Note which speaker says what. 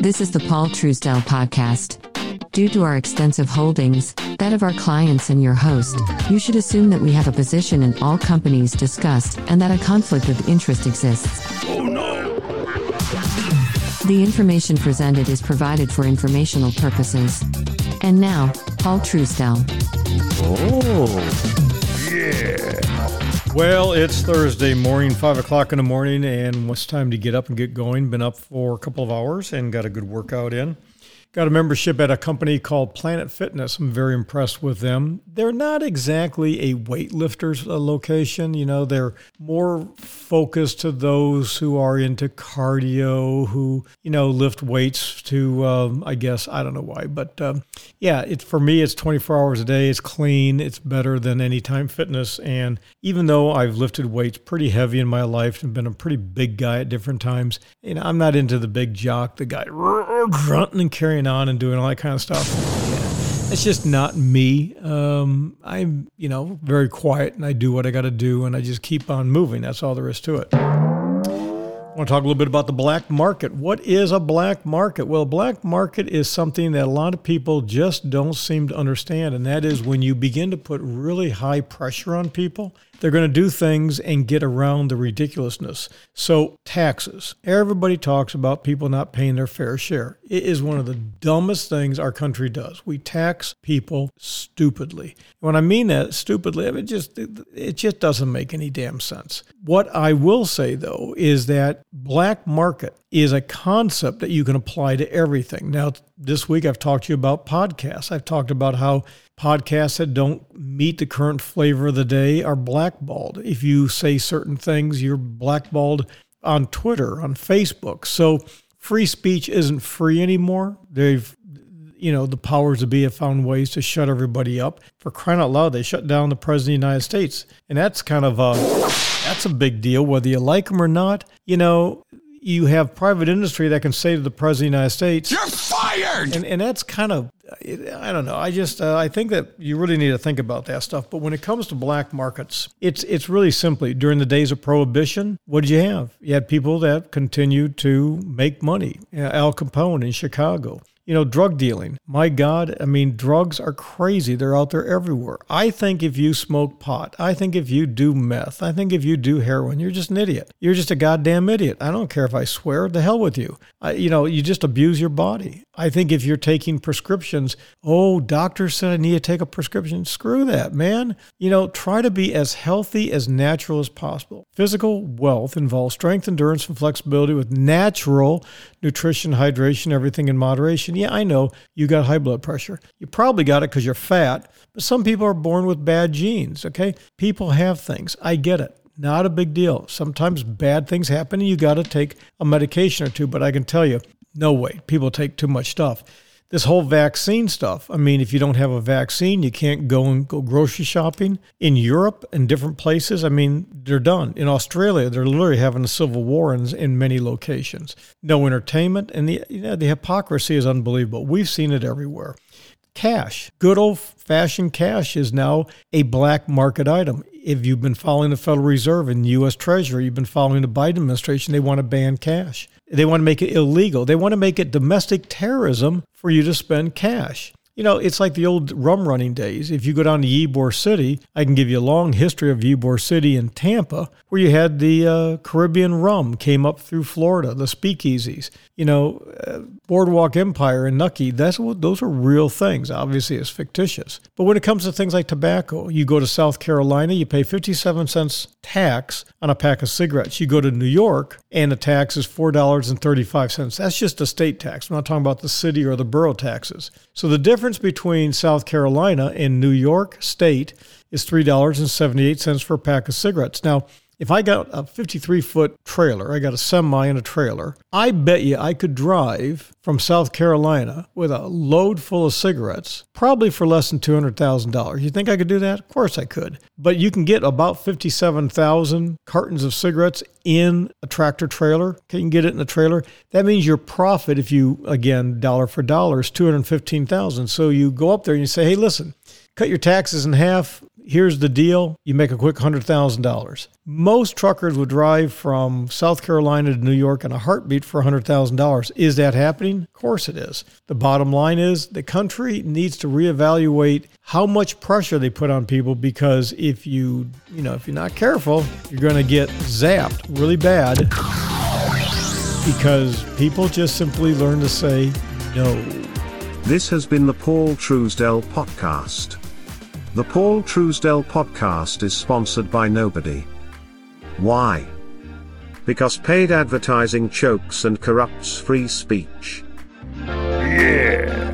Speaker 1: This is the Paul Truesdell podcast. Due to our extensive holdings, that of our clients and your host, you should assume that we have a position in all companies discussed and that a conflict of interest exists.
Speaker 2: Oh no!
Speaker 1: The information presented is provided for informational purposes. And now, Paul Truesdell.
Speaker 2: Oh, yeah. Well, it's Thursday morning, 5 o'clock in the morning, and it's time to get up and get going. Been up for a couple of hours and got a good workout in. Got a membership at a company called Planet Fitness. I'm very impressed with them. They're not exactly a weightlifters uh, location. You know, they're more focused to those who are into cardio, who, you know, lift weights to, um, I guess, I don't know why. But um, yeah, it's for me, it's 24 hours a day. It's clean. It's better than Anytime Fitness. And even though I've lifted weights pretty heavy in my life and been a pretty big guy at different times, you know, I'm not into the big jock, the guy grunting and carrying on and doing all that kind of stuff. It's just not me. Um, I'm, you know, very quiet and I do what I got to do and I just keep on moving. That's all there is to it. I want to talk a little bit about the black market. What is a black market? Well, black market is something that a lot of people just don't seem to understand, and that is when you begin to put really high pressure on people, they're going to do things and get around the ridiculousness. So, taxes. Everybody talks about people not paying their fair share. It is one of the dumbest things our country does. We tax people stupidly. When I mean that stupidly, I mean, just it just doesn't make any damn sense. What I will say though is that black market is a concept that you can apply to everything. Now, this week I've talked to you about podcasts. I've talked about how podcasts that don't meet the current flavor of the day are blackballed. If you say certain things, you're blackballed on Twitter, on Facebook. So free speech isn't free anymore. They've you know, the powers that be have found ways to shut everybody up. For crying out loud, they shut down the president of the United States. And that's kind of a that's a big deal, whether you like them or not. You know, you have private industry that can say to the president of the United States,
Speaker 3: "You're fired,"
Speaker 2: and and that's kind of I don't know. I just uh, I think that you really need to think about that stuff. But when it comes to black markets, it's it's really simply during the days of prohibition. What did you have? You had people that continued to make money. Al Capone in Chicago you know, drug dealing. My God, I mean, drugs are crazy. They're out there everywhere. I think if you smoke pot, I think if you do meth, I think if you do heroin, you're just an idiot. You're just a goddamn idiot. I don't care if I swear. The hell with you. I, you know, you just abuse your body. I think if you're taking prescriptions, oh, doctor said I need to take a prescription. Screw that, man. You know, try to be as healthy as natural as possible. Physical wealth involves strength, endurance, and flexibility with natural nutrition, hydration, everything in moderation. Yeah, I know you got high blood pressure. You probably got it because you're fat, but some people are born with bad genes, okay? People have things. I get it. Not a big deal. Sometimes bad things happen and you got to take a medication or two, but I can tell you, no way. People take too much stuff. This whole vaccine stuff. I mean, if you don't have a vaccine, you can't go and go grocery shopping. In Europe and different places, I mean, they're done. In Australia, they're literally having a civil war in, in many locations. No entertainment, and the you know, the hypocrisy is unbelievable. We've seen it everywhere. Cash, good old fashioned cash, is now a black market item. If you've been following the Federal Reserve and the U.S. Treasury, you've been following the Biden administration, they want to ban cash. They want to make it illegal. They want to make it domestic terrorism for you to spend cash. You know, it's like the old rum running days. If you go down to Ybor City, I can give you a long history of Ybor City and Tampa, where you had the uh, Caribbean rum came up through Florida, the speakeasies. You know, uh, Boardwalk Empire and Nucky, that's what, those are real things. Obviously, it's fictitious. But when it comes to things like tobacco, you go to South Carolina, you pay 57 cents tax on a pack of cigarettes. You go to New York, and the tax is $4.35. That's just a state tax. I'm not talking about the city or the borough taxes. So the difference between South Carolina and New York State is $3.78 for a pack of cigarettes. Now, if I got a 53 foot trailer, I got a semi and a trailer, I bet you I could drive from South Carolina with a load full of cigarettes, probably for less than $200,000. You think I could do that? Of course I could. But you can get about 57,000 cartons of cigarettes in a tractor trailer. You can get it in a trailer. That means your profit, if you, again, dollar for dollar, is 215,000. So you go up there and you say, hey, listen, cut your taxes in half here's the deal you make a quick $100,000. Most truckers would drive from South Carolina to New York in a heartbeat for $100,000. Is that happening? Of course it is. The bottom line is the country needs to reevaluate how much pressure they put on people because if you, you know, if you're not careful, you're going to get zapped really bad because people just simply learn to say no.
Speaker 3: This has been the Paul Truesdell Podcast. The Paul Truesdell Podcast is sponsored by nobody. Why? Because paid advertising chokes and corrupts free speech.
Speaker 4: Yeah.